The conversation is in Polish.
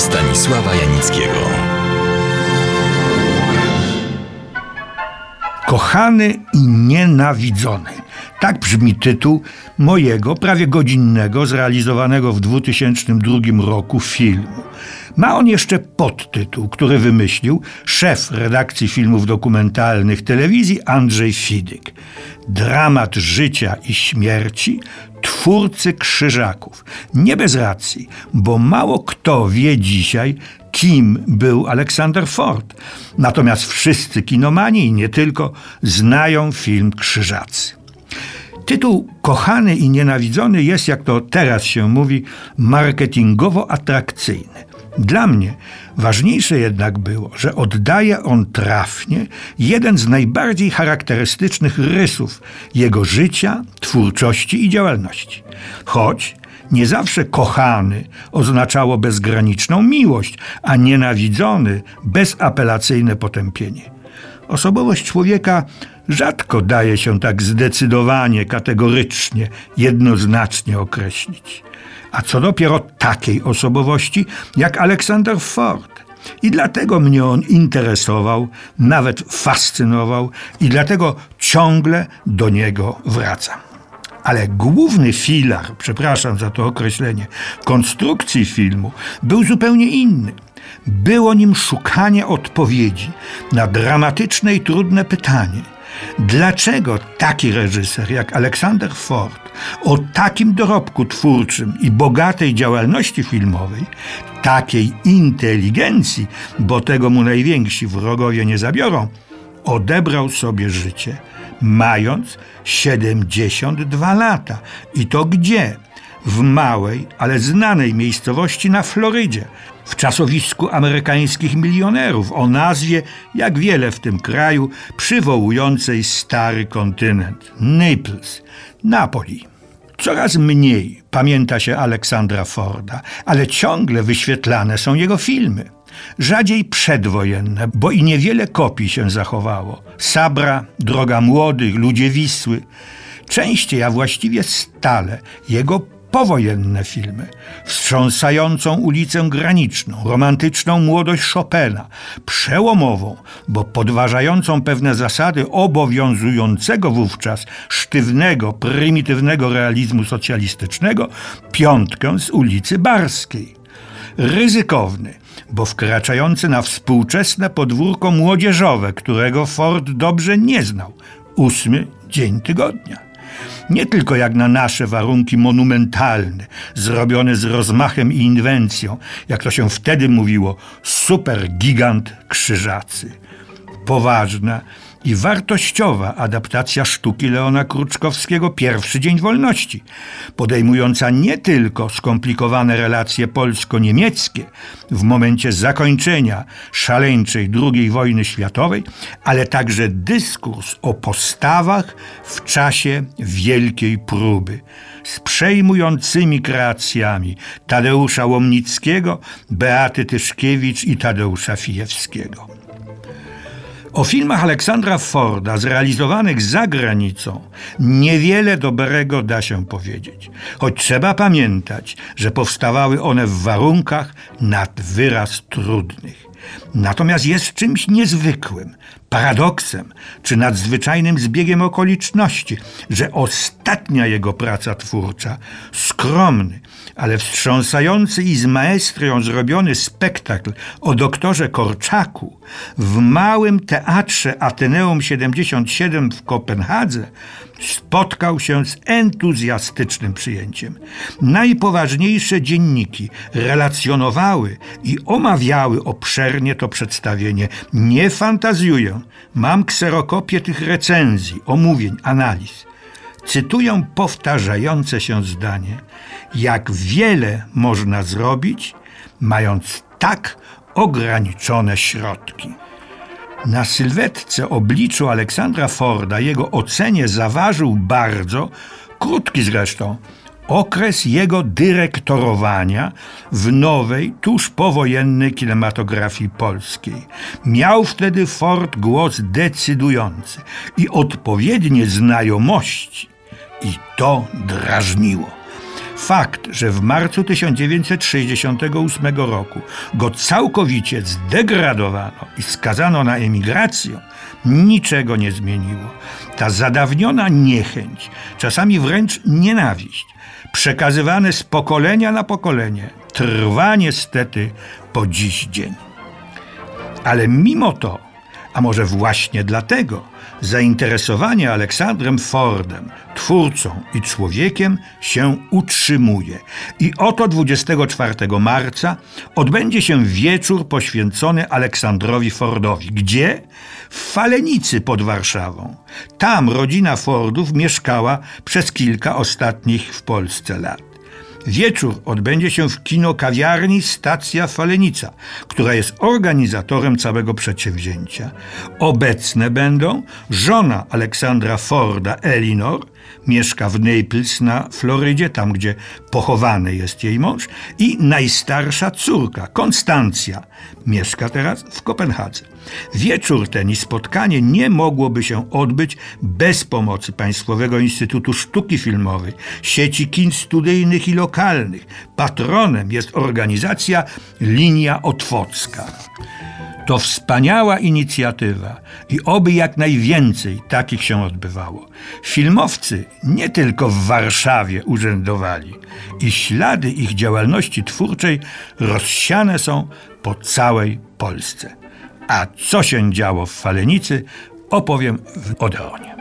Stanisława Janickiego. Kochany i nienawidzony. Tak brzmi tytuł mojego prawie godzinnego, zrealizowanego w 2002 roku filmu. Ma on jeszcze podtytuł, który wymyślił szef redakcji filmów dokumentalnych telewizji Andrzej Fidyk. Dramat życia i śmierci twórcy krzyżaków. Nie bez racji, bo mało kto wie dzisiaj, kim był Aleksander Ford. Natomiast wszyscy kinomani i nie tylko znają film Krzyżacy. Tytuł Kochany i Nienawidzony jest, jak to teraz się mówi, marketingowo atrakcyjny. Dla mnie ważniejsze jednak było, że oddaje on trafnie jeden z najbardziej charakterystycznych rysów jego życia, twórczości i działalności. Choć nie zawsze kochany oznaczało bezgraniczną miłość, a nienawidzony bezapelacyjne potępienie. Osobowość człowieka rzadko daje się tak zdecydowanie, kategorycznie, jednoznacznie określić. A co dopiero takiej osobowości jak Aleksander Ford. I dlatego mnie on interesował, nawet fascynował, i dlatego ciągle do niego wracam. Ale główny filar, przepraszam za to określenie, konstrukcji filmu był zupełnie inny. Było nim szukanie odpowiedzi na dramatyczne i trudne pytanie – Dlaczego taki reżyser jak Aleksander Ford o takim dorobku twórczym i bogatej działalności filmowej, takiej inteligencji, bo tego mu najwięksi wrogowie nie zabiorą, odebrał sobie życie, mając 72 lata. I to gdzie? W małej, ale znanej miejscowości na Florydzie, w czasowisku amerykańskich milionerów o nazwie, jak wiele w tym kraju, przywołującej stary kontynent Naples, Napoli. Coraz mniej pamięta się Aleksandra Forda, ale ciągle wyświetlane są jego filmy. Rzadziej przedwojenne, bo i niewiele kopii się zachowało. Sabra, Droga Młodych, Ludzie Wisły. Częściej, a właściwie stale, jego powojenne filmy, wstrząsającą ulicę graniczną, romantyczną młodość Chopina, przełomową, bo podważającą pewne zasady obowiązującego wówczas sztywnego, prymitywnego realizmu socjalistycznego, piątkę z ulicy Barskiej. Ryzykowny, bo wkraczający na współczesne podwórko młodzieżowe, którego Ford dobrze nie znał. Ósmy dzień tygodnia nie tylko jak na nasze warunki monumentalne, zrobione z rozmachem i inwencją, jak to się wtedy mówiło, super gigant krzyżacy. Poważna, i wartościowa adaptacja sztuki Leona Kruczkowskiego Pierwszy Dzień Wolności, podejmująca nie tylko skomplikowane relacje polsko-niemieckie w momencie zakończenia szaleńczej II wojny światowej, ale także dyskurs o postawach w czasie wielkiej próby z przejmującymi kreacjami Tadeusza Łomnickiego, Beaty Tyszkiewicz i Tadeusza Fijewskiego. O filmach Aleksandra Forda zrealizowanych za granicą niewiele dobrego da się powiedzieć, choć trzeba pamiętać, że powstawały one w warunkach nad wyraz trudnych. Natomiast jest czymś niezwykłym, paradoksem czy nadzwyczajnym zbiegiem okoliczności, że ostatnia jego praca twórcza, skromny, ale wstrząsający i z maestrią zrobiony spektakl o doktorze Korczaku w małym teatrze Ateneum 77 w Kopenhadze spotkał się z entuzjastycznym przyjęciem. Najpoważniejsze dzienniki relacjonowały i omawiały obszernie to przedstawienie. Nie fantazjuję, mam kserokopię tych recenzji, omówień, analiz. Cytuję powtarzające się zdanie: Jak wiele można zrobić, mając tak ograniczone środki. Na sylwetce obliczu Aleksandra Forda jego ocenie zaważył bardzo, krótki zresztą, okres jego dyrektorowania w nowej, tuż powojennej kinematografii polskiej. Miał wtedy Ford głos decydujący i odpowiednie znajomości, i to drażniło. Fakt, że w marcu 1968 roku go całkowicie zdegradowano i skazano na emigrację, niczego nie zmieniło. Ta zadawniona niechęć, czasami wręcz nienawiść, przekazywane z pokolenia na pokolenie, trwa niestety po dziś dzień. Ale mimo to, a może właśnie dlatego, zainteresowanie Aleksandrem Fordem, twórcą i człowiekiem, się utrzymuje. I oto 24 marca odbędzie się wieczór poświęcony Aleksandrowi Fordowi. Gdzie? W Falenicy pod Warszawą. Tam rodzina Fordów mieszkała przez kilka ostatnich w Polsce lat. Wieczór odbędzie się w kino kawiarni Stacja Falenica, która jest organizatorem całego przedsięwzięcia. Obecne będą żona Aleksandra Forda, Elinor, mieszka w Naples na Florydzie, tam gdzie pochowany jest jej mąż, i najstarsza córka, Konstancja, mieszka teraz w Kopenhadze. Wieczór ten i spotkanie nie mogłoby się odbyć bez pomocy Państwowego Instytutu Sztuki Filmowej, sieci kin studyjnych i lokalnych. Patronem jest organizacja Linia Otwocka. To wspaniała inicjatywa i oby jak najwięcej takich się odbywało. Filmowcy nie tylko w Warszawie urzędowali i ślady ich działalności twórczej rozsiane są po całej Polsce. A co się działo w Falenicy, opowiem w Odeonie.